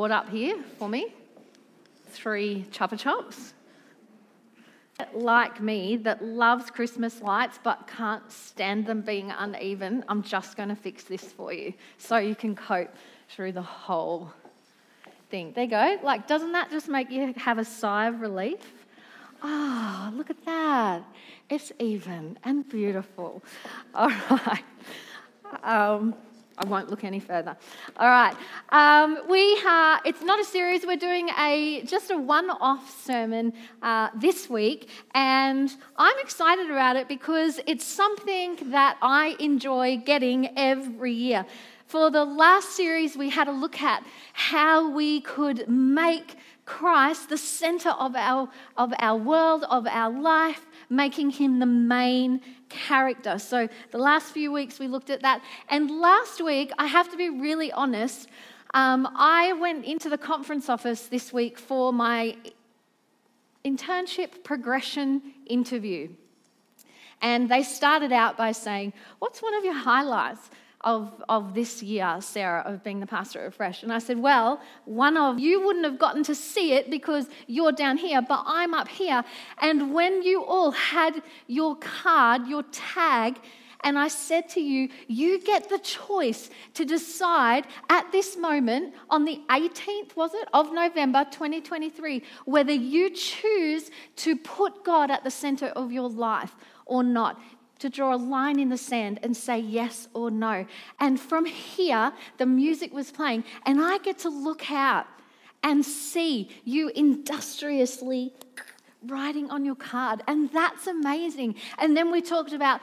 brought up here for me three Chupa Chups. Like me, that loves Christmas lights but can't stand them being uneven, I'm just going to fix this for you so you can cope through the whole thing. There you go. Like, doesn't that just make you have a sigh of relief? Ah, oh, look at that. It's even and beautiful. All right. Um, I won't look any further. All right. Um, we are, it's not a series. We're doing a just a one-off sermon uh, this week, and I'm excited about it because it's something that I enjoy getting every year. For the last series, we had a look at how we could make Christ the center of our, of our world, of our life, making him the main character. So, the last few weeks we looked at that. And last week, I have to be really honest, um, I went into the conference office this week for my internship progression interview. And they started out by saying, What's one of your highlights? Of, of this year, Sarah, of being the pastor at Fresh. And I said, Well, one of you wouldn't have gotten to see it because you're down here, but I'm up here. And when you all had your card, your tag, and I said to you, you get the choice to decide at this moment on the 18th, was it, of November 2023, whether you choose to put God at the center of your life or not to draw a line in the sand and say yes or no. And from here, the music was playing, and I get to look out and see you industriously writing on your card. And that's amazing. And then we talked about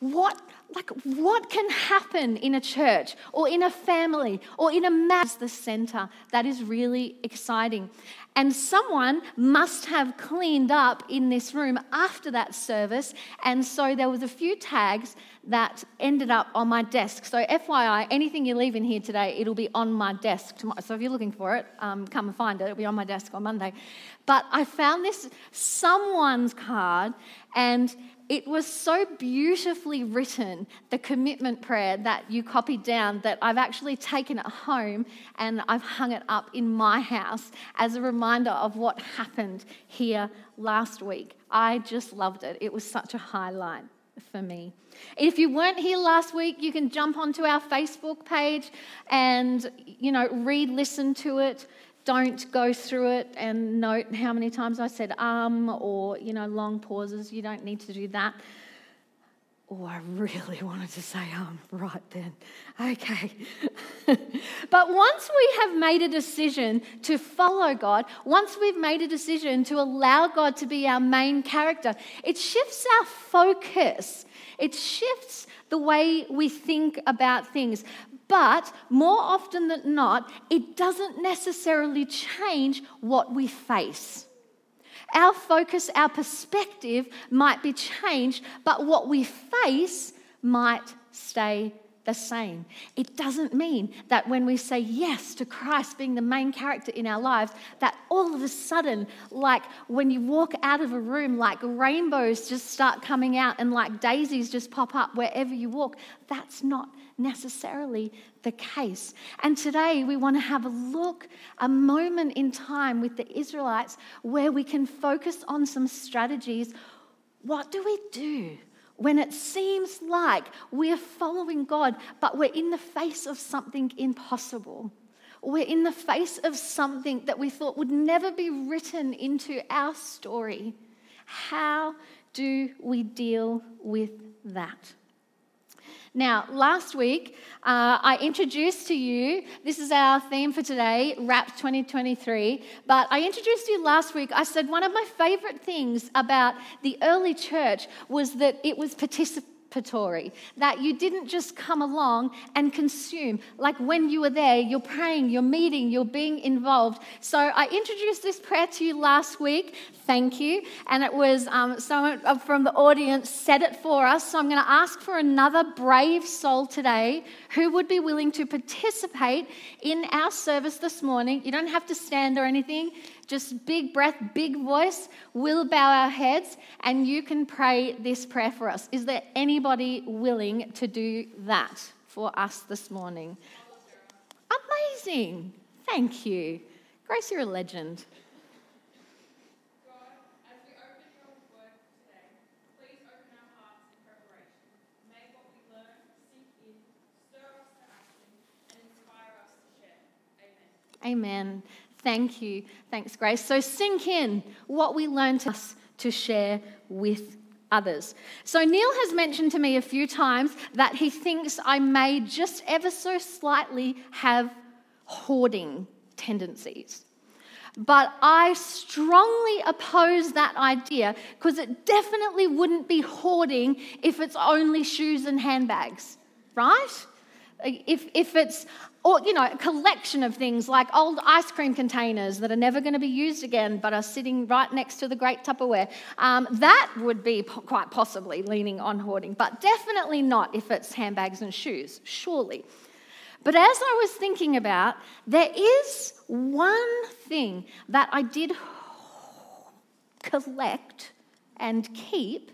what like what can happen in a church or in a family or in a mass the center that is really exciting and someone must have cleaned up in this room after that service. And so there was a few tags that ended up on my desk. So fyi anything you leave in here today it'll be on my desk tomorrow. So if you're looking for it um, come and find it. It'll be on my desk on monday. But i found this someone's card and it was so beautifully written, the commitment prayer that you copied down, that I've actually taken it home and I've hung it up in my house as a reminder of what happened here last week. I just loved it. It was such a highlight for me. If you weren't here last week, you can jump onto our Facebook page and, you know, read, listen to it don't go through it and note how many times I said um or, you know, long pauses. You don't need to do that. Oh, I really wanted to say um right then. Okay. but once we have made a decision to follow God, once we've made a decision to allow God to be our main character, it shifts our focus. It shifts the way we think about things. But more often than not, it doesn't necessarily change what we face. Our focus, our perspective might be changed, but what we face might stay the same. It doesn't mean that when we say yes to Christ being the main character in our lives, that all of a sudden, like when you walk out of a room, like rainbows just start coming out and like daisies just pop up wherever you walk. That's not necessarily the case. And today we want to have a look, a moment in time with the Israelites where we can focus on some strategies. What do we do? When it seems like we're following God, but we're in the face of something impossible. We're in the face of something that we thought would never be written into our story. How do we deal with that? Now, last week, uh, I introduced to you, this is our theme for today, WRAP 2023. But I introduced you last week, I said one of my favorite things about the early church was that it was participatory participatory, that you didn't just come along and consume. Like when you were there, you're praying, you're meeting, you're being involved. So I introduced this prayer to you last week. Thank you. And it was um, someone from the audience said it for us. So I'm going to ask for another brave soul today who would be willing to participate in our service this morning. You don't have to stand or anything. Just big breath, big voice. We'll bow our heads and you can pray this prayer for us. Is there anybody willing to do that for us this morning? Amazing. Thank you. Grace, you're a legend. Amen. Thank you. Thanks, Grace. So sink in what we learned to us to share with others. So Neil has mentioned to me a few times that he thinks I may just ever so slightly have hoarding tendencies. But I strongly oppose that idea because it definitely wouldn't be hoarding if it's only shoes and handbags, right? If, if it's, or, you know, a collection of things like old ice cream containers that are never going to be used again but are sitting right next to the great Tupperware, um, that would be po- quite possibly leaning on hoarding, but definitely not if it's handbags and shoes, surely. But as I was thinking about, there is one thing that I did collect and keep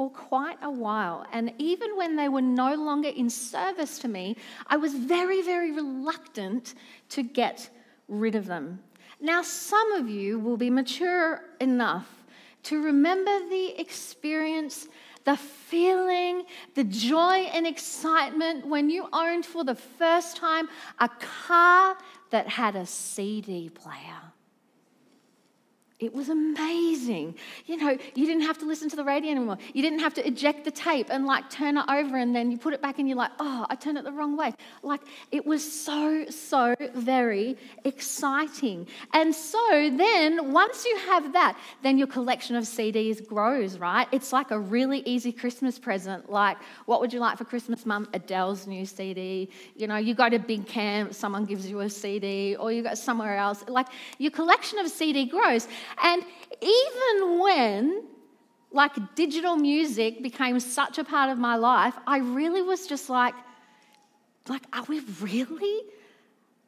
for quite a while. And even when they were no longer in service to me, I was very, very reluctant to get rid of them. Now, some of you will be mature enough to remember the experience, the feeling, the joy and excitement when you owned for the first time a car that had a CD player. It was amazing. You know, you didn't have to listen to the radio anymore. You didn't have to eject the tape and like turn it over and then you put it back and you're like, oh, I turned it the wrong way. Like it was so, so very exciting. And so then once you have that, then your collection of CDs grows, right? It's like a really easy Christmas present. Like, what would you like for Christmas, mum? Adele's new CD. You know, you go to big camp, someone gives you a CD, or you go somewhere else. Like your collection of CD grows. And even when like digital music became such a part of my life, I really was just like, like, are we really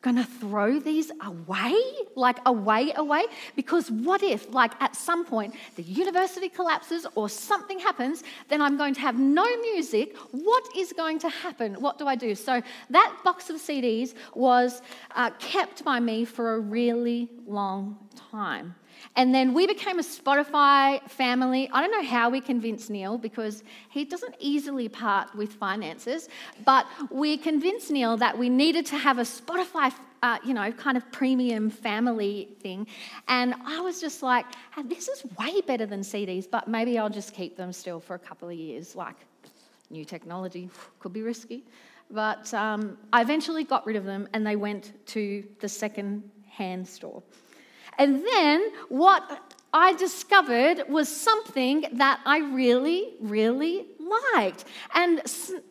to throw these away? Like, away, away? Because what if, like, at some point the university collapses or something happens, then I'm going to have no music. What is going to happen? What do I do? So, that box of CDs was uh, kept by me for a really long time. And then we became a Spotify family. I don't know how we convinced Neil because he doesn't easily part with finances, but we convinced Neil that we needed to have a Spotify, uh, you know, kind of premium family thing. And I was just like, this is way better than CDs, but maybe I'll just keep them still for a couple of years. Like, new technology could be risky. But um, I eventually got rid of them and they went to the second hand store. And then what I discovered was something that I really, really liked. And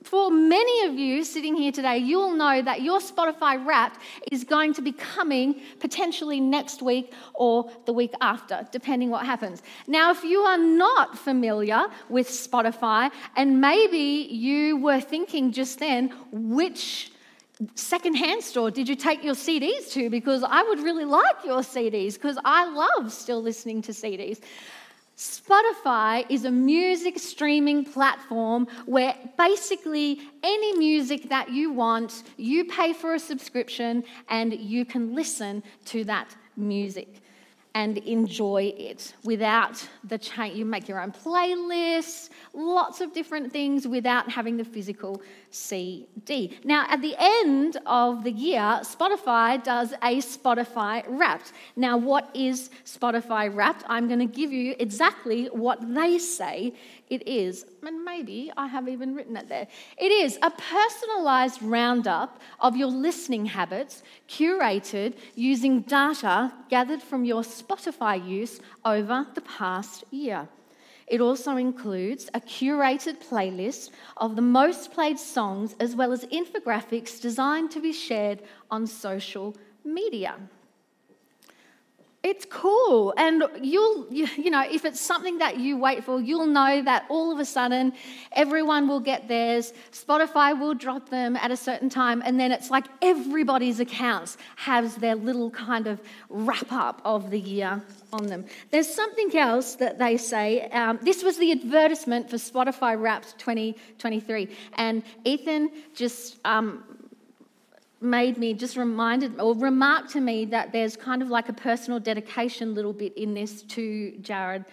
for many of you sitting here today, you'll know that your Spotify Wrapped is going to be coming potentially next week or the week after, depending what happens. Now, if you are not familiar with Spotify, and maybe you were thinking just then, which secondhand store did you take your CDs to? Because I would really like your CDs because I love still listening to CDs. Spotify is a music streaming platform where basically any music that you want, you pay for a subscription and you can listen to that music and enjoy it without the change. You make your own playlists, lots of different things without having the physical CD. Now, at the end of the year, Spotify does a Spotify Wrapped. Now, what is Spotify Wrapped? I'm going to give you exactly what they say it is. And maybe I have even written it there. It is a personalized roundup of your listening habits, curated using data gathered from your Spotify use over the past year. It also includes a curated playlist of the most played songs as well as infographics designed to be shared on social media it's cool. And you'll you, know if it's something that you wait for you'll know that all of a sudden everyone will get theirs. Spotify will drop them at a certain time. And then it's like everybody's accounts has their little kind of wrap up of the year on them. There's something else that they say um, this was the advertisement for spotify wrapped 2023 and ethan just um, made me, just reminded or remarked to me that there's kind of like a personal dedication little bit in this to Jared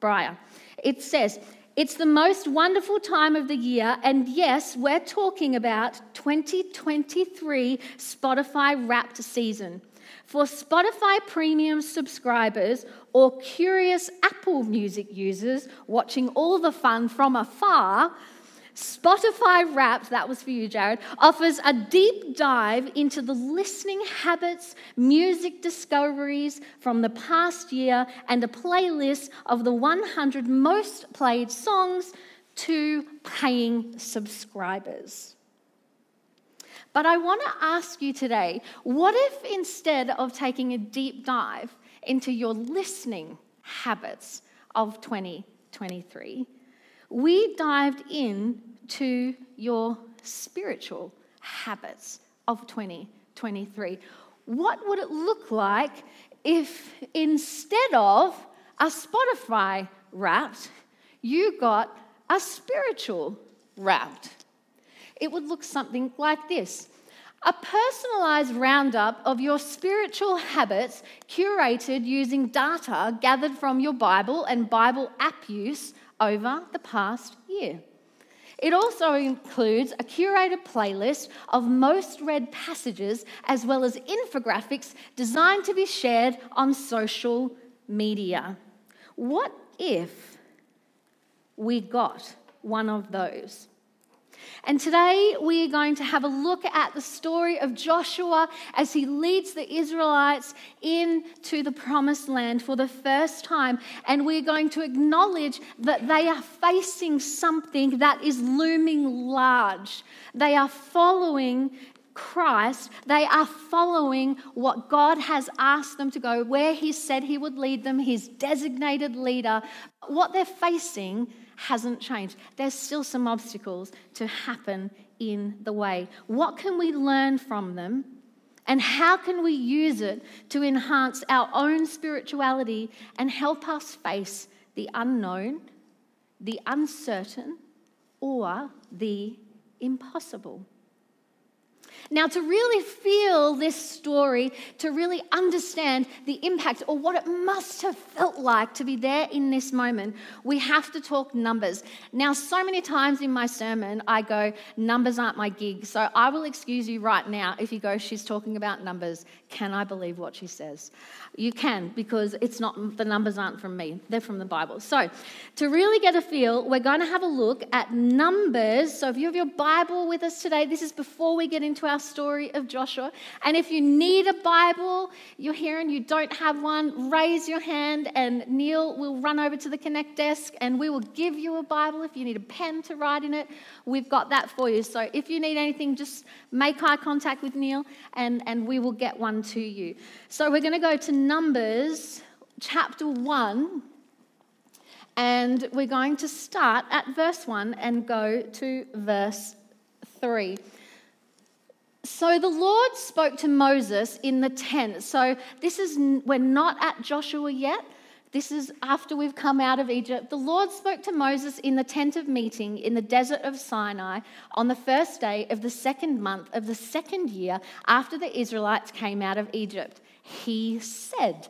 Breyer. It says, it's the most wonderful time of the year, and yes, we're talking about 2023 Spotify Wrapped season. For Spotify Premium subscribers or curious Apple Music users watching all the fun from afar, Spotify Wrapped, that was for you, Jared, offers a deep dive into the listening habits, music discoveries from the past year, and a playlist of the 100 most played songs to paying subscribers. But I want to ask you today what if instead of taking a deep dive into your listening habits of 2023, we dived in to your spiritual habits of 2023. What would it look like if instead of a Spotify wrapped, you got a spiritual wrapped? It would look something like this a personalized roundup of your spiritual habits curated using data gathered from your Bible and Bible app use over the past year. It also includes a curated playlist of most read passages as well as infographics designed to be shared on social media. What if we got one of those? And today we are going to have a look at the story of Joshua as he leads the Israelites into the promised land for the first time. And we're going to acknowledge that they are facing something that is looming large. They are following Christ, they are following what God has asked them to go, where He said He would lead them, His designated leader. What they're facing hasn't changed. There's still some obstacles to happen in the way. What can we learn from them? And how can we use it to enhance our own spirituality and help us face the unknown, the uncertain, or the impossible? Now, to really feel this story, to really understand the impact or what it must have felt like to be there in this moment, we have to talk numbers. Now, so many times in my sermon, I go, Numbers aren't my gig. So I will excuse you right now if you go, She's talking about numbers. Can I believe what she says? You can, because it's not, the numbers aren't from me, they're from the Bible. So, to really get a feel, we're going to have a look at numbers. So, if you have your Bible with us today, this is before we get into our story of Joshua. And if you need a Bible, you're here and you don't have one, raise your hand and Neil will run over to the Connect desk and we will give you a Bible. If you need a pen to write in it, we've got that for you. So if you need anything, just make eye contact with Neil and, and we will get one to you. So we're going to go to Numbers chapter 1. And we're going to start at verse 1 and go to verse 3. So the Lord spoke to Moses in the tent. So this is, we're not at Joshua yet. This is after we've come out of Egypt. The Lord spoke to Moses in the tent of meeting in the desert of Sinai on the first day of the second month of the second year after the Israelites came out of Egypt. He said,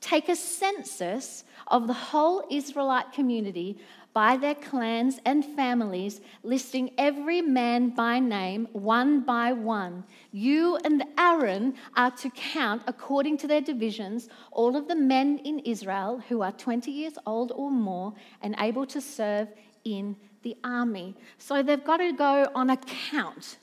Take a census of the whole Israelite community by their clans and families, listing every man by name, one by one. You and Aaron are to count, according to their divisions, all of the men in Israel who are 20 years old or more and able to serve in the army. So they've got to go on a count.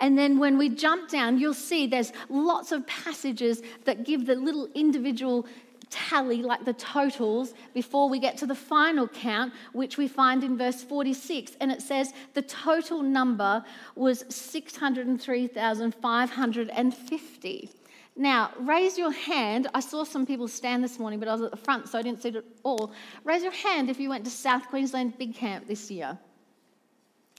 And then when we jump down, you'll see there's lots of passages that give the little individual tally, like the totals, before we get to the final count, which we find in verse 46. And it says the total number was 603,550. Now, raise your hand. I saw some people stand this morning, but I was at the front, so I didn't see it at all. Raise your hand if you went to South Queensland Big Camp this year,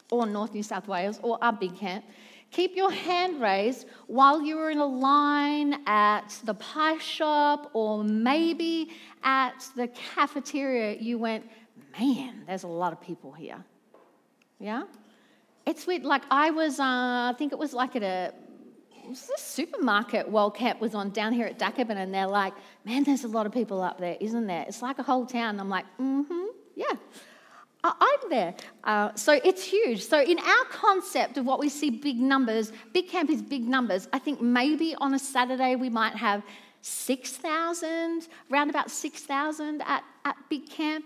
or North New South Wales, or our Big Camp. Keep your hand raised while you were in a line at the pie shop or maybe at the cafeteria. You went, man, there's a lot of people here. Yeah? It's weird. Like I was, uh, I think it was like at a the supermarket World Camp was on down here at Dakabin, and they're like, man, there's a lot of people up there, isn't there? It's like a whole town. I'm like, mm-hmm, yeah. I'm there. Uh, so it's huge. So, in our concept of what we see big numbers, big camp is big numbers. I think maybe on a Saturday we might have 6,000, around about 6,000 at, at big camp.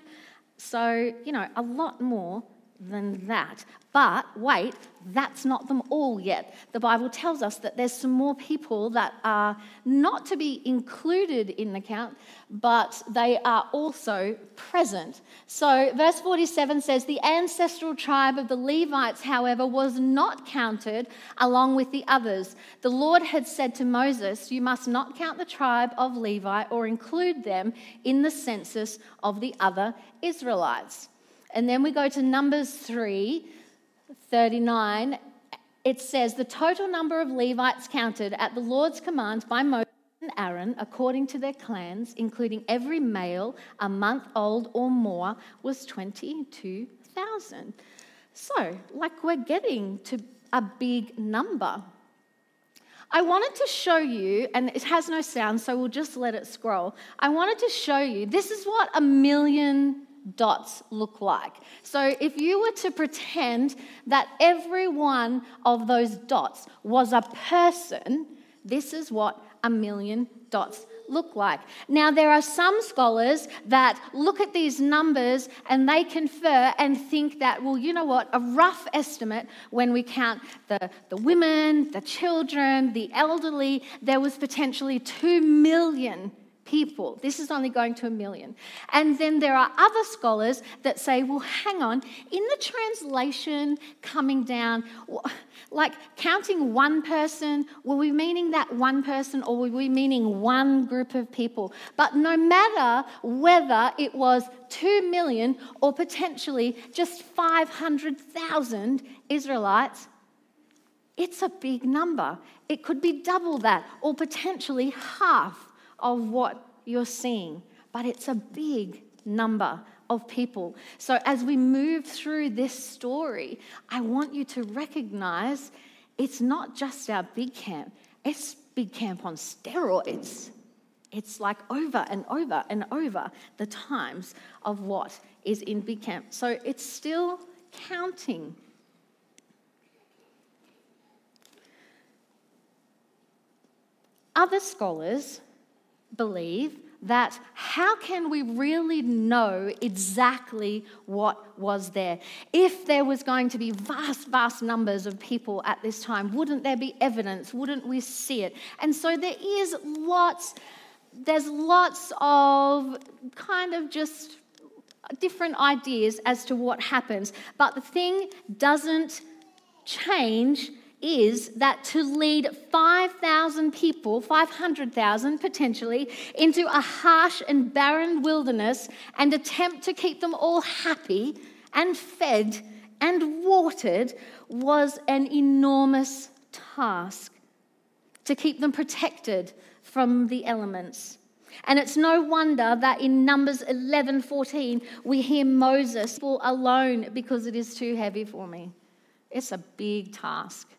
So, you know, a lot more than that. But wait, that's not them all yet. The Bible tells us that there's some more people that are not to be included in the count, but they are also present. So, verse 47 says, The ancestral tribe of the Levites, however, was not counted along with the others. The Lord had said to Moses, You must not count the tribe of Levi or include them in the census of the other Israelites. And then we go to Numbers 3 39. It says, The total number of Levites counted at the Lord's command by Moses and Aaron, according to their clans, including every male a month old or more, was 22,000. So, like, we're getting to a big number. I wanted to show you, and it has no sound, so we'll just let it scroll. I wanted to show you this is what a million dots look like. So, if you were to pretend that every one of those dots was a person, this is what a million dots look like. Now, there are some scholars that look at these numbers and they confer and think that, well, you know what, a rough estimate when we count the, the women, the children, the elderly, there was potentially 2 million people. This is only going to a million. And then there are other scholars that say, well, hang on, in the translation coming down, like counting one person, were we meaning that one person or were we meaning one group of people? But no matter whether it was 2 million or potentially just 500,000 Israelites, it's a big number. It could be double that or potentially half of what you're seeing, but it's a big number of people. So as we move through this story, I want you to recognize it's not just our big camp, it's big camp on steroids. It's like over and over and over the times of what is in big camp. So it's still counting. Other scholars believe that how can we really know exactly what was there? If there was going to be vast, vast numbers of people at this time, wouldn't there be evidence? Wouldn't we see it? And so there is lots, there's lots of kind of just different ideas as to what happens. But the thing doesn't change is that to lead 5,000 people, 500,000 potentially, into a harsh and barren wilderness and attempt to keep them all happy and fed and watered was an enormous task to keep them protected from the elements. And it's no wonder that in Numbers 11 14, we hear Moses fall alone because it is too heavy for me. It's a big task.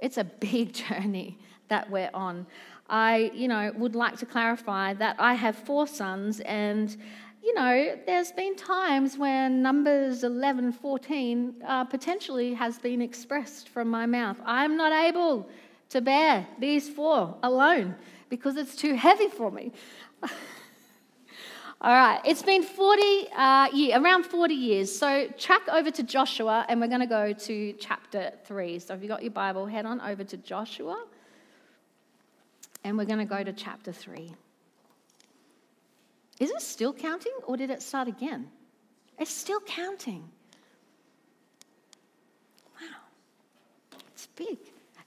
It's a big journey that we're on. I, you know, would like to clarify that I have four sons, and, you know, there's been times when Numbers 11, 14 uh, potentially has been expressed from my mouth. I'm not able to bear these four alone because it's too heavy for me. All right, it's been 40 uh, around 40 years. So track over to Joshua, and we're going to go to chapter 3. So if you've got your Bible, head on over to Joshua, and we're going to go to chapter 3. Is it still counting, or did it start again? It's still counting. Wow, it's big.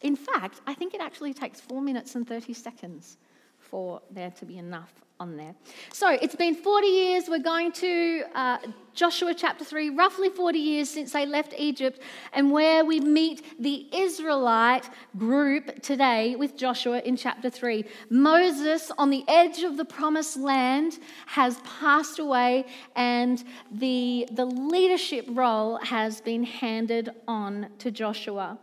In fact, I think it actually takes 4 minutes and 30 seconds for there to be enough on there. So it's been 40 years. We're going to uh, Joshua chapter 3, roughly 40 years since they left Egypt, and where we meet the Israelite group today with Joshua in chapter 3. Moses, on the edge of the promised land, has passed away, and the, the leadership role has been handed on to Joshua.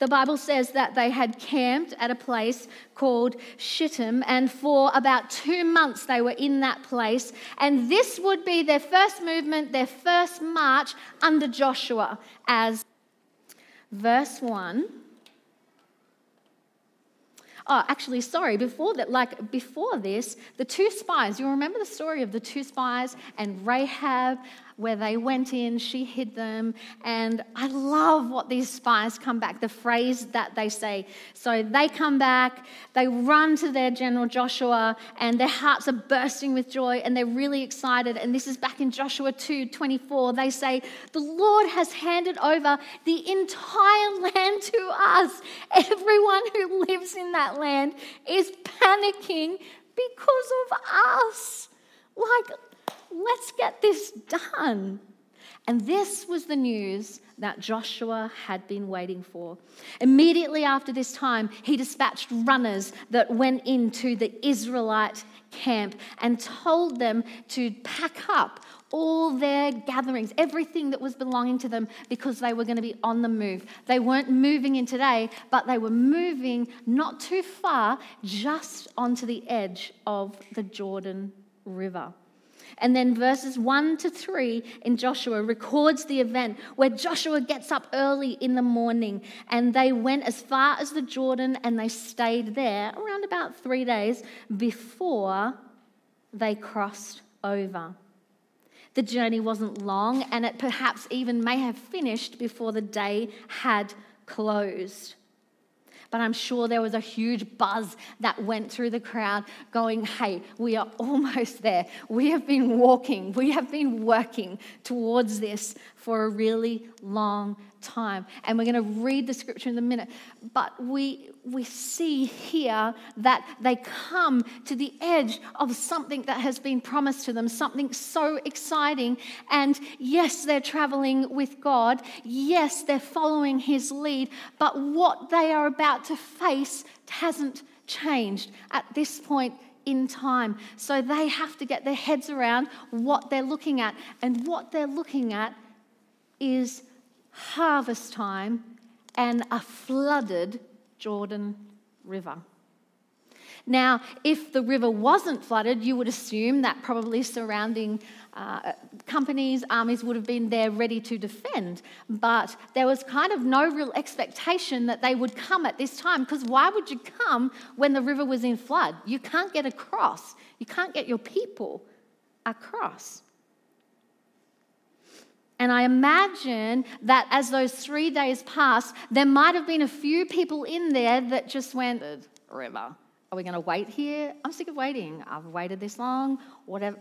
The Bible says that they had camped at a place called Shittim, and for about two months they were in that place. And this would be their first movement, their first march under Joshua, as verse 1 Oh, actually, sorry, before that, like before this, the two spies, you remember the story of the two spies and Rahab where they went in, she hid them. And I love what these spies come back, the phrase that they say. So they come back, they run to their general Joshua, and their hearts are bursting with joy and they're really excited. And this is back in Joshua 2 24. They say, The Lord has handed over the entire land to us. Everyone who lives in that land is panicking because of us. Like, let's get this done. And this was the news that Joshua had been waiting for. Immediately after this time, he dispatched runners that went into the Israelite camp and told them to pack up all their gatherings, everything that was belonging to them, because they were going to be on the move. They weren't moving in today, but they were moving not too far, just onto the edge of the Jordan River. And then verses 1 to 3 in Joshua records the event where Joshua gets up early in the morning and they went as far as the Jordan and they stayed there around about three days before they crossed over. The journey wasn't long and it perhaps even may have finished before the day had closed but I'm sure there was a huge buzz that went through the crowd going, hey, we are almost there. We have been walking, we have been working towards this for a really long time. And we're going to read the scripture in a minute. But we, we see here that they come to the edge of something that has been promised to them, something so exciting. And yes, they're traveling with God. Yes, they're following His lead. But what they are about to face hasn't changed at this point in time. So they have to get their heads around what they're looking at. And what they're looking at is harvest time and a flooded Jordan River. Now, if the river wasn't flooded, you would assume that probably surrounding uh, companies, armies would have been there ready to defend. But there was kind of no real expectation that they would come at this time because why would you come when the river was in flood? You can't get across, you can't get your people across. And I imagine that as those three days passed, there might have been a few people in there that just went, River, are we going to wait here? I'm sick of waiting. I've waited this long, whatever.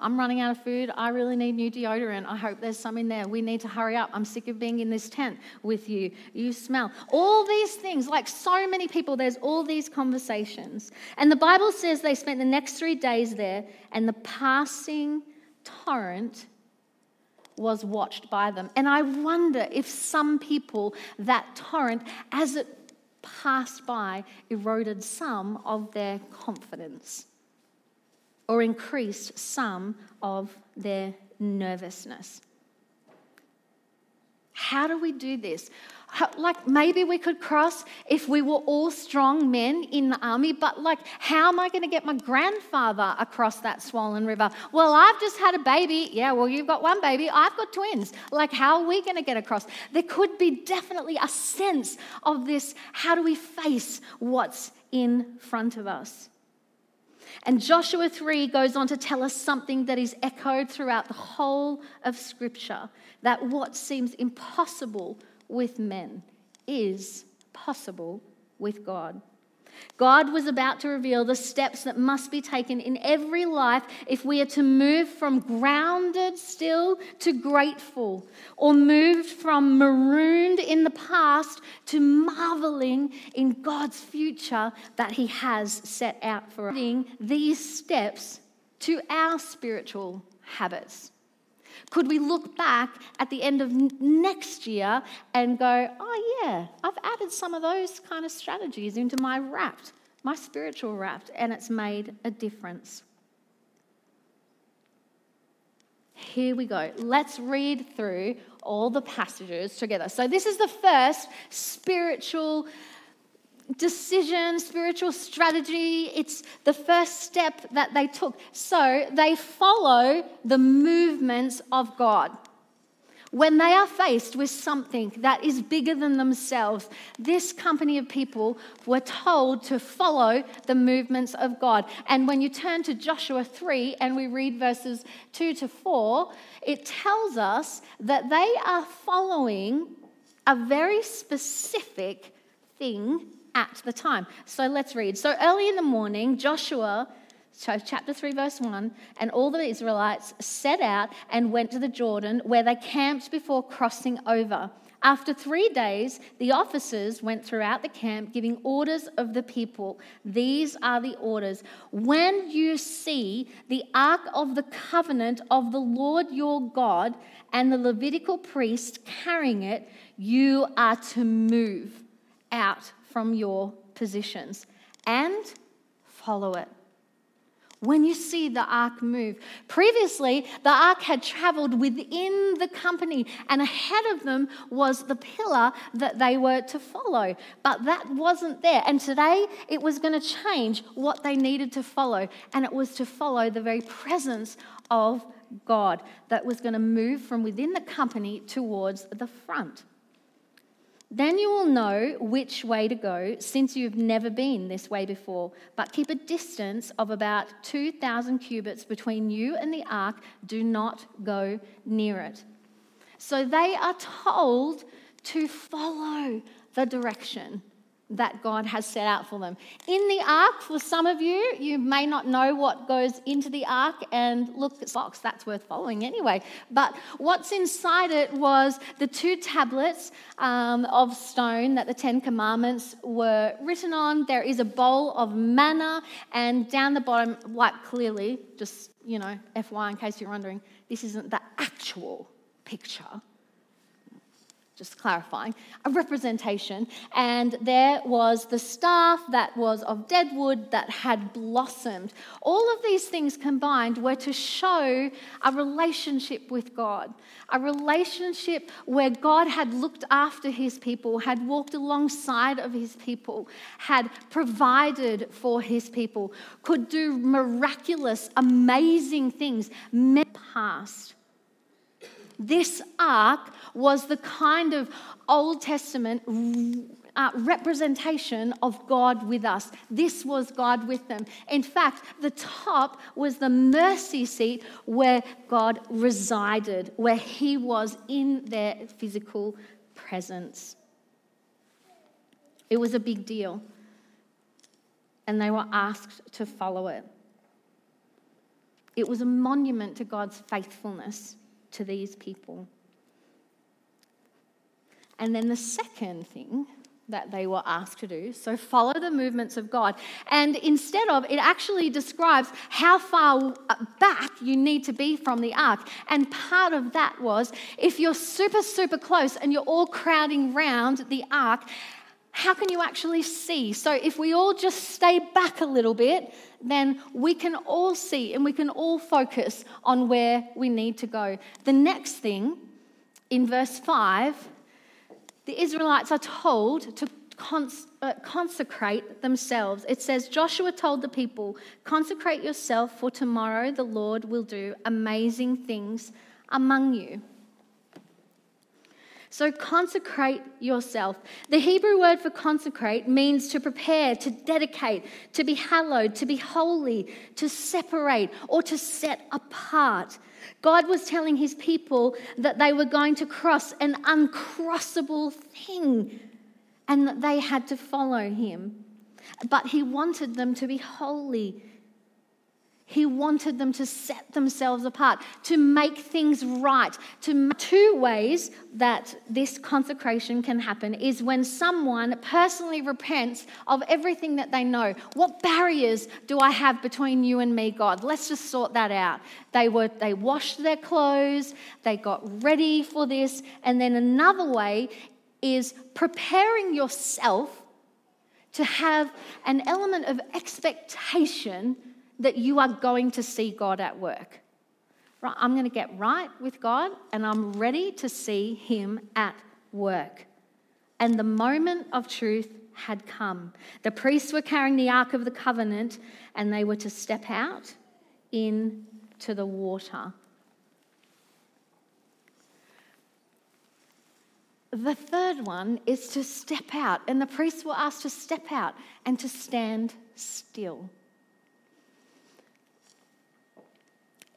I'm running out of food. I really need new deodorant. I hope there's some in there. We need to hurry up. I'm sick of being in this tent with you. You smell. All these things, like so many people, there's all these conversations. And the Bible says they spent the next three days there, and the passing torrent was watched by them. And I wonder if some people, that torrent, as it passed by, eroded some of their confidence or increased some of their nervousness. How do we do this? Like maybe we could cross if we were all strong men in the army, but like, how am I going to get my grandfather across that swollen river? Well, I've just had a baby. Yeah, well, you've got one baby. I've got twins. Like, how are we going to get across? There could be definitely a sense of this how do we face what's in front of us? And Joshua 3 goes on to tell us something that is echoed throughout the whole of Scripture that what seems impossible with men is possible with God. God was about to reveal the steps that must be taken in every life if we are to move from grounded still to grateful, or moved from marooned in the past to marveling in God's future that He has set out for us. These steps to our spiritual habits. Could we look back at the end of next year and go, oh, yeah, I've added some of those kind of strategies into my raft, my spiritual raft, and it's made a difference? Here we go. Let's read through all the passages together. So, this is the first spiritual decision, spiritual strategy. It's the first step that they took. So, they follow the movements of God. When they are faced with something that is bigger than themselves, this company of people were told to follow the movements of God. And when you turn to Joshua 3 and we read verses 2 to 4, it tells us that they are following a very specific thing at the time. So let's read. So early in the morning, Joshua chapter 3, verse 1 and all the Israelites set out and went to the Jordan, where they camped before crossing over. After three days, the officers went throughout the camp giving orders of the people. These are the orders. When you see the ark of the covenant of the Lord your God and the Levitical priest carrying it, you are to move out from your positions and follow it when you see the ark move. Previously, the ark had traveled within the company, and ahead of them was the pillar that they were to follow. But that wasn't there. And today, it was going to change what they needed to follow, and it was to follow the very presence of God that was going to move from within the company towards the front. Then you will know which way to go, since you've never been this way before. But keep a distance of about 2,000 cubits between you and the ark. Do not go near it. So they are told to follow the direction that God has set out for them. In the ark, for some of you, you may not know what goes into the ark, and look, it's box, that's worth following anyway. But what's inside it was the two tablets um, of stone that the Ten Commandments were written on. There is a bowl of manna, and down the bottom, like clearly, just, you know, FY in case you're wondering, this isn't the actual picture just clarifying, a representation. And there was the staff that was of dead wood that had blossomed. All of these things combined were to show a relationship with God, a relationship where God had looked after his people, had walked alongside of his people, had provided for his people, could do miraculous, amazing things, past. This ark was the kind of Old Testament uh, representation of God with us. This was God with them. In fact, the top was the mercy seat where God resided, where He was in their physical presence. It was a big deal. And they were asked to follow it. It was a monument to God's faithfulness to these people. And then the second thing that they were asked to do. So follow the movements of God. And instead of, it actually describes how far uh, back you need to be from the ark. And part of that was if you're super, super close and you're all crowding round the ark, how can you actually see? So if we all just stay back a little bit, then we can all see and we can all focus on where we need to go. The next thing in verse 5, the Israelites are told to uh, consecrate themselves. It says, Joshua told the people, Consecrate yourself, for tomorrow the Lord will do amazing things among you. So consecrate yourself. The Hebrew word for consecrate means to prepare, to dedicate, to be hallowed, to be holy, to separate, or to set apart. God was telling his people that they were going to cross an uncrossable thing and that they had to follow him. But he wanted them to be holy he wanted them to set themselves apart, to make things right. To two ways that this consecration can happen is when someone personally repents of everything that they know. What barriers do I have between you and me, God? Let's just sort that out. They were they washed their clothes, they got ready for this, and then another way is preparing yourself to have an element of expectation that you are going to see God at work. Right, I'm going to get right with God and I'm ready to see Him at work. And the moment of truth had come. The priests were carrying the Ark of the Covenant and they were to step out into the water. The third one is to step out, and the priests were asked to step out and to stand still.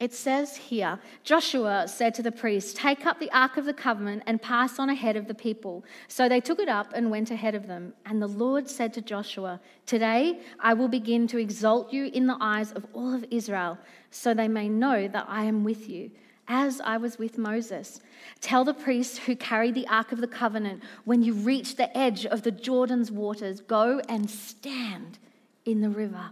It says here Joshua said to the priests, Take up the Ark of the Covenant and pass on ahead of the people. So they took it up and went ahead of them. And the Lord said to Joshua, Today I will begin to exalt you in the eyes of all of Israel, so they may know that I am with you, as I was with Moses. Tell the priests who carry the Ark of the Covenant, when you reach the edge of the Jordan's waters, go and stand in the river.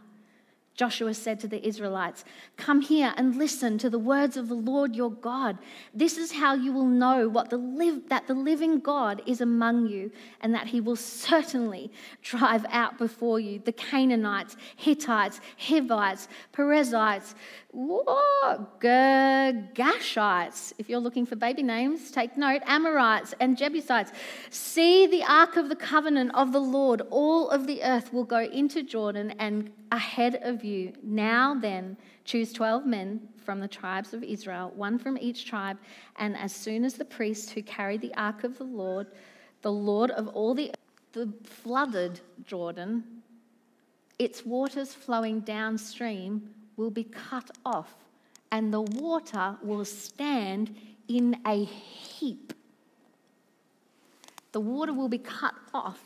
Joshua said to the Israelites, Come here and listen to the words of the Lord your God. This is how you will know what the live, that the living God is among you, and that he will certainly drive out before you the Canaanites, Hittites, Hivites, Perizzites, Girgashites. If you're looking for baby names, take note Amorites and Jebusites. See the ark of the covenant of the Lord. All of the earth will go into Jordan and ahead of you. Now then, choose 12 men from the tribes of Israel, one from each tribe, and as soon as the priests who carry the ark of the Lord, the Lord of all the, the flooded Jordan, its waters flowing downstream will be cut off, and the water will stand in a heap. The water will be cut off,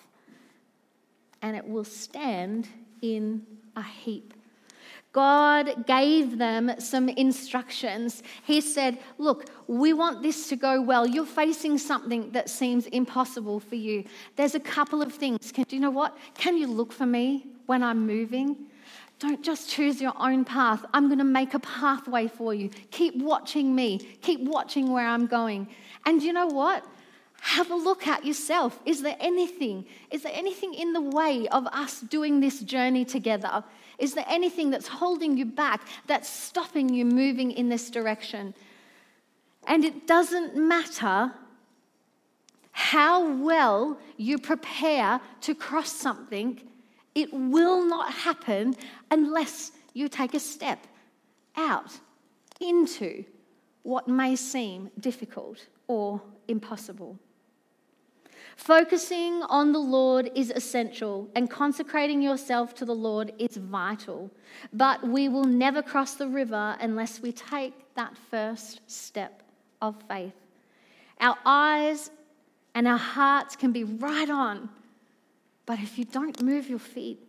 and it will stand in a heap. God gave them some instructions. He said, Look, we want this to go well. You're facing something that seems impossible for you. There's a couple of things. Can, do you know what? Can you look for me when I'm moving? Don't just choose your own path. I'm going to make a pathway for you. Keep watching me. Keep watching where I'm going. And you know what? Have a look at yourself. Is there anything? Is there anything in the way of us doing this journey together? Is there anything that's holding you back, that's stopping you moving in this direction? And it doesn't matter how well you prepare to cross something, it will not happen unless you take a step out into what may seem difficult or impossible. Focusing on the Lord is essential, and consecrating yourself to the Lord is vital. But we will never cross the river unless we take that first step of faith. Our eyes and our hearts can be right on, but if you don't move your feet,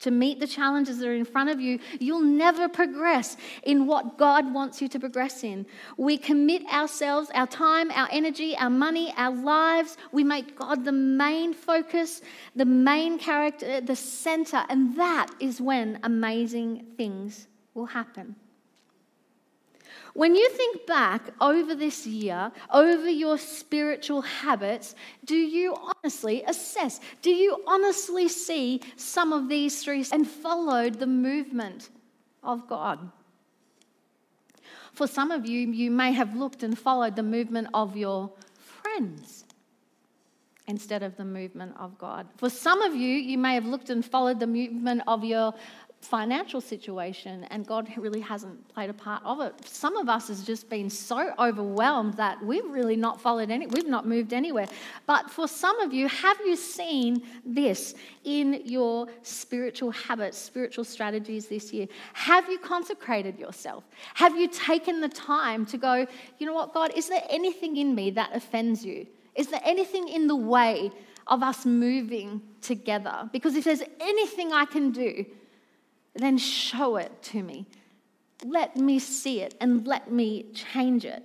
to meet the challenges that are in front of you, you'll never progress in what God wants you to progress in. We commit ourselves, our time, our energy, our money, our lives. We make God the main focus, the main character, the center, and that is when amazing things will happen. When you think back over this year, over your spiritual habits, do you honestly assess? Do you honestly see some of these three and followed the movement of God? For some of you, you may have looked and followed the movement of your friends instead of the movement of God. For some of you, you may have looked and followed the movement of your financial situation, and God really hasn't played a part of it. Some of us has just been so overwhelmed that we've really not followed any, we've not moved anywhere. But for some of you, have you seen this in your spiritual habits, spiritual strategies this year? Have you consecrated yourself? Have you taken the time to go, you know what, God, is there anything in me that offends you? Is there anything in the way of us moving together? Because if there's anything I can do, then show it to me. Let me see it and let me change it.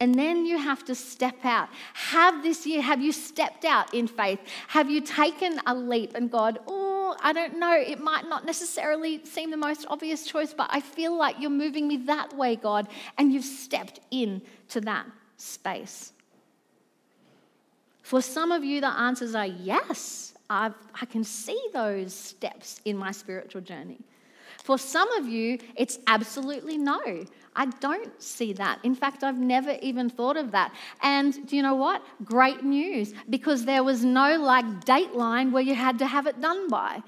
And then you have to step out. Have this year, have you stepped out in faith? Have you taken a leap and God, oh, I don't know, it might not necessarily seem the most obvious choice, but I feel like you're moving me that way, God, and you've stepped in to that space. For some of you, the answers are yes. I've, i can see those steps in my spiritual journey. For some of you, it's absolutely no. I don't see that. In fact, I've never even thought of that. And do you know what? Great news because there was no like dateline where you had to have it done by.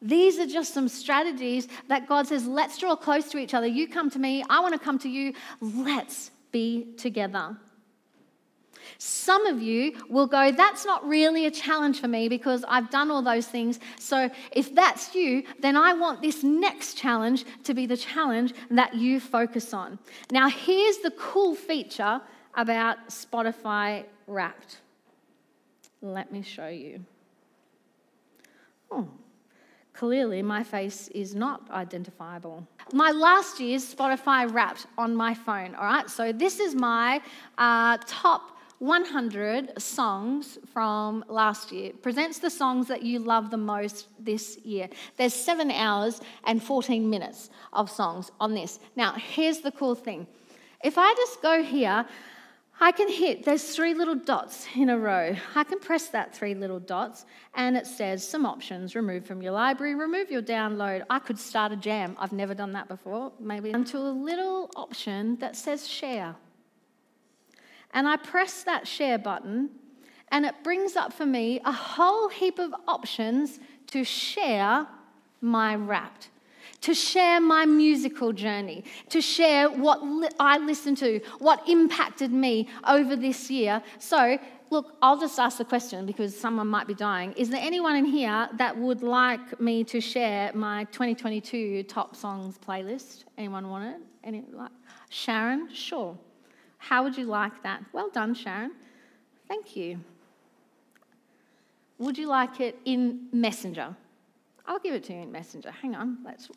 These are just some strategies that God says, let's draw close to each other. You come to me, I want to come to you. Let's be together. Some of you will go, That's not really a challenge for me because I've done all those things. So if that's you, then I want this next challenge to be the challenge that you focus on. Now, here's the cool feature about Spotify Wrapped. Let me show you. Oh, Clearly, my face is not identifiable. My last year's Spotify wrapped on my phone, all right? So, this is my uh, top 100 songs from last year. Presents the songs that you love the most this year. There's seven hours and 14 minutes of songs on this. Now, here's the cool thing. If I just go here, I can hit, there's three little dots in a row. I can press that three little dots and it says some options remove from your library, remove your download. I could start a jam. I've never done that before, maybe. Until a little option that says share. And I press that share button and it brings up for me a whole heap of options to share my wrapped to share my musical journey, to share what li- I listened to, what impacted me over this year. So, look, I'll just ask the question because someone might be dying. Is there anyone in here that would like me to share my 2022 top songs playlist? Anyone want it? Any, like, Sharon? Sure. How would you like that? Well done, Sharon. Thank you. Would you like it in Messenger? I'll give it to you in Messenger. Hang on, let's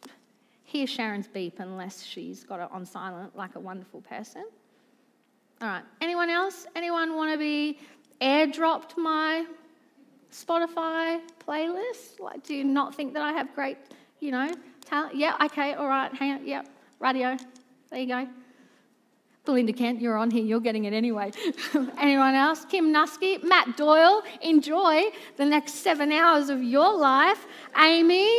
hear Sharon's beep unless she's got it on silent like a wonderful person. All right, anyone else? Anyone want to be airdropped my Spotify playlist? Like, do you not think that I have great, you know, talent? Yeah, okay, all right, hang on, yep, radio. There you go. Belinda Kent, you're on here, you're getting it anyway. Anyone else? Kim Nusky, Matt Doyle, enjoy the next seven hours of your life. Amy,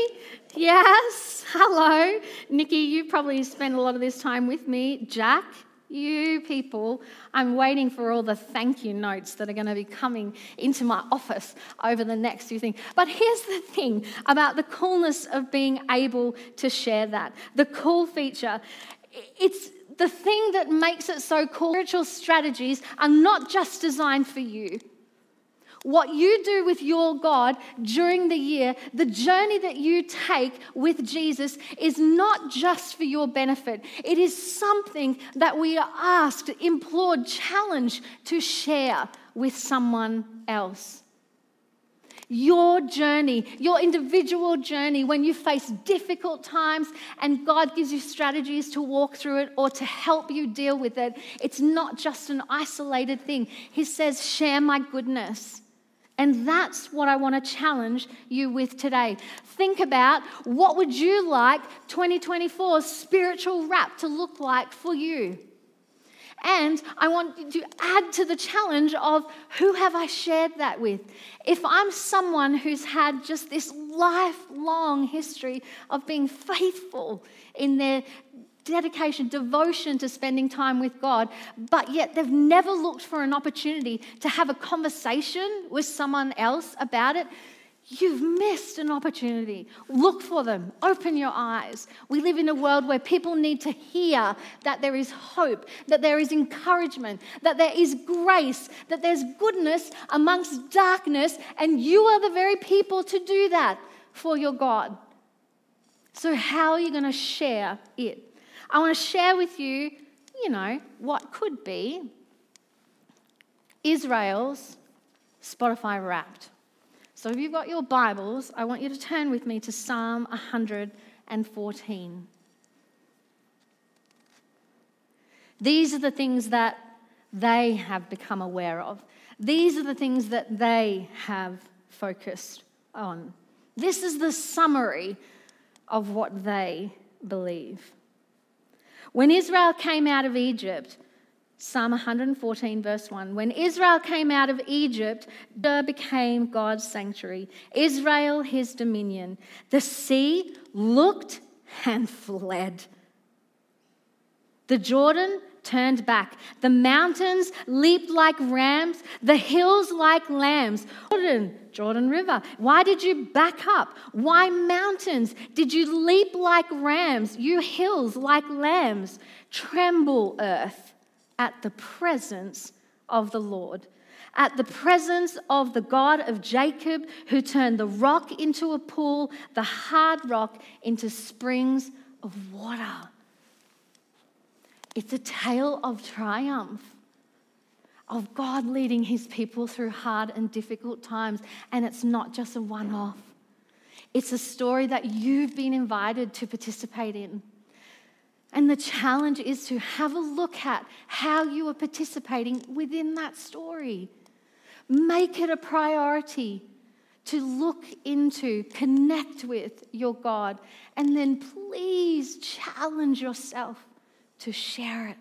yes, hello. Nikki, you probably spend a lot of this time with me. Jack, you people, I'm waiting for all the thank you notes that are going to be coming into my office over the next few things. But here's the thing about the coolness of being able to share that. The cool feature, it's the thing that makes it so cool, spiritual strategies are not just designed for you. What you do with your God during the year, the journey that you take with Jesus is not just for your benefit. It is something that we are asked, implored, challenged to share with someone else. Your journey, your individual journey, when you face difficult times and God gives you strategies to walk through it or to help you deal with it, it's not just an isolated thing. He says, Share my goodness. And that's what I want to challenge you with today. Think about what would you like 2024 spiritual wrap to look like for you? And I want to add to the challenge of who have I shared that with? If I'm someone who's had just this lifelong history of being faithful in their dedication, devotion to spending time with God, but yet they've never looked for an opportunity to have a conversation with someone else about it, You've missed an opportunity. Look for them. Open your eyes. We live in a world where people need to hear that there is hope, that there is encouragement, that there is grace, that there's goodness amongst darkness, and you are the very people to do that for your God. So, how are you going to share it? I want to share with you, you know, what could be Israel's Spotify wrapped. So if you've got your Bibles, I want you to turn with me to Psalm 114. These are the things that they have become aware of. These are the things that they have focused on. This is the summary of what they believe. When Israel came out of Egypt, Psalm 114, verse 1. When Israel came out of Egypt, Judah became God's sanctuary, Israel his dominion. The sea looked and fled. The Jordan turned back. The mountains leaped like rams, the hills like lambs. Jordan, Jordan River, why did you back up? Why mountains? Did you leap like rams? You hills like lambs. Tremble, earth at the presence of the Lord, at the presence of the God of Jacob, who turned the rock into a pool, the hard rock into springs of water. It's a tale of triumph, of God leading his people through hard and difficult times. And it's not just a one off, it's a story that you've been invited to participate in. And the challenge is to have a look at how you are participating within that story. Make it a priority to look into, connect with your God, and then please challenge yourself to share it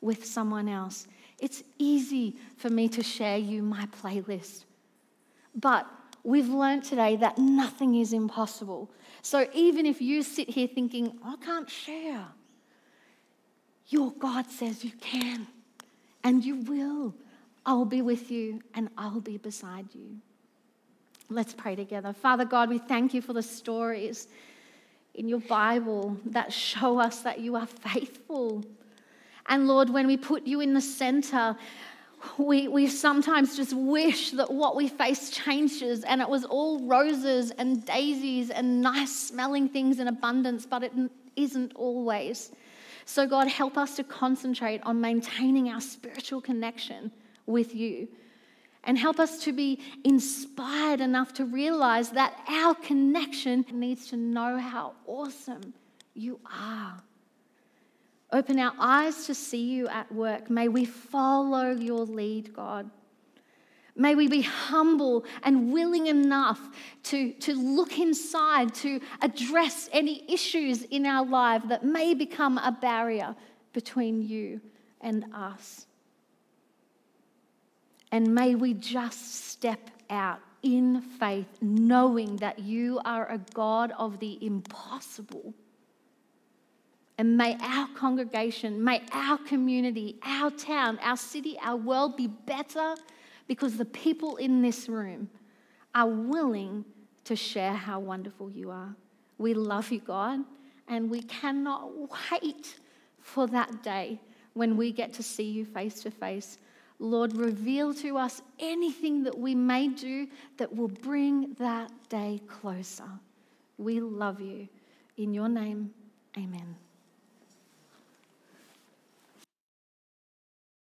with someone else. It's easy for me to share you my playlist, but we've learned today that nothing is impossible. So even if you sit here thinking, I can't share, your God says you can and you will. I'll be with you and I'll be beside you. Let's pray together. Father God, we thank you for the stories in your Bible that show us that you are faithful. And Lord, when we put you in the center, we, we sometimes just wish that what we face changes and it was all roses and daisies and nice smelling things in abundance, but it isn't always. So, God, help us to concentrate on maintaining our spiritual connection with you. And help us to be inspired enough to realize that our connection needs to know how awesome you are. Open our eyes to see you at work. May we follow your lead, God. May we be humble and willing enough to, to look inside, to address any issues in our life that may become a barrier between you and us. And may we just step out in faith, knowing that you are a God of the impossible. And may our congregation, may our community, our town, our city, our world be better because the people in this room are willing to share how wonderful you are. We love you, God, and we cannot wait for that day when we get to see you face to face. Lord, reveal to us anything that we may do that will bring that day closer. We love you. In your name, amen.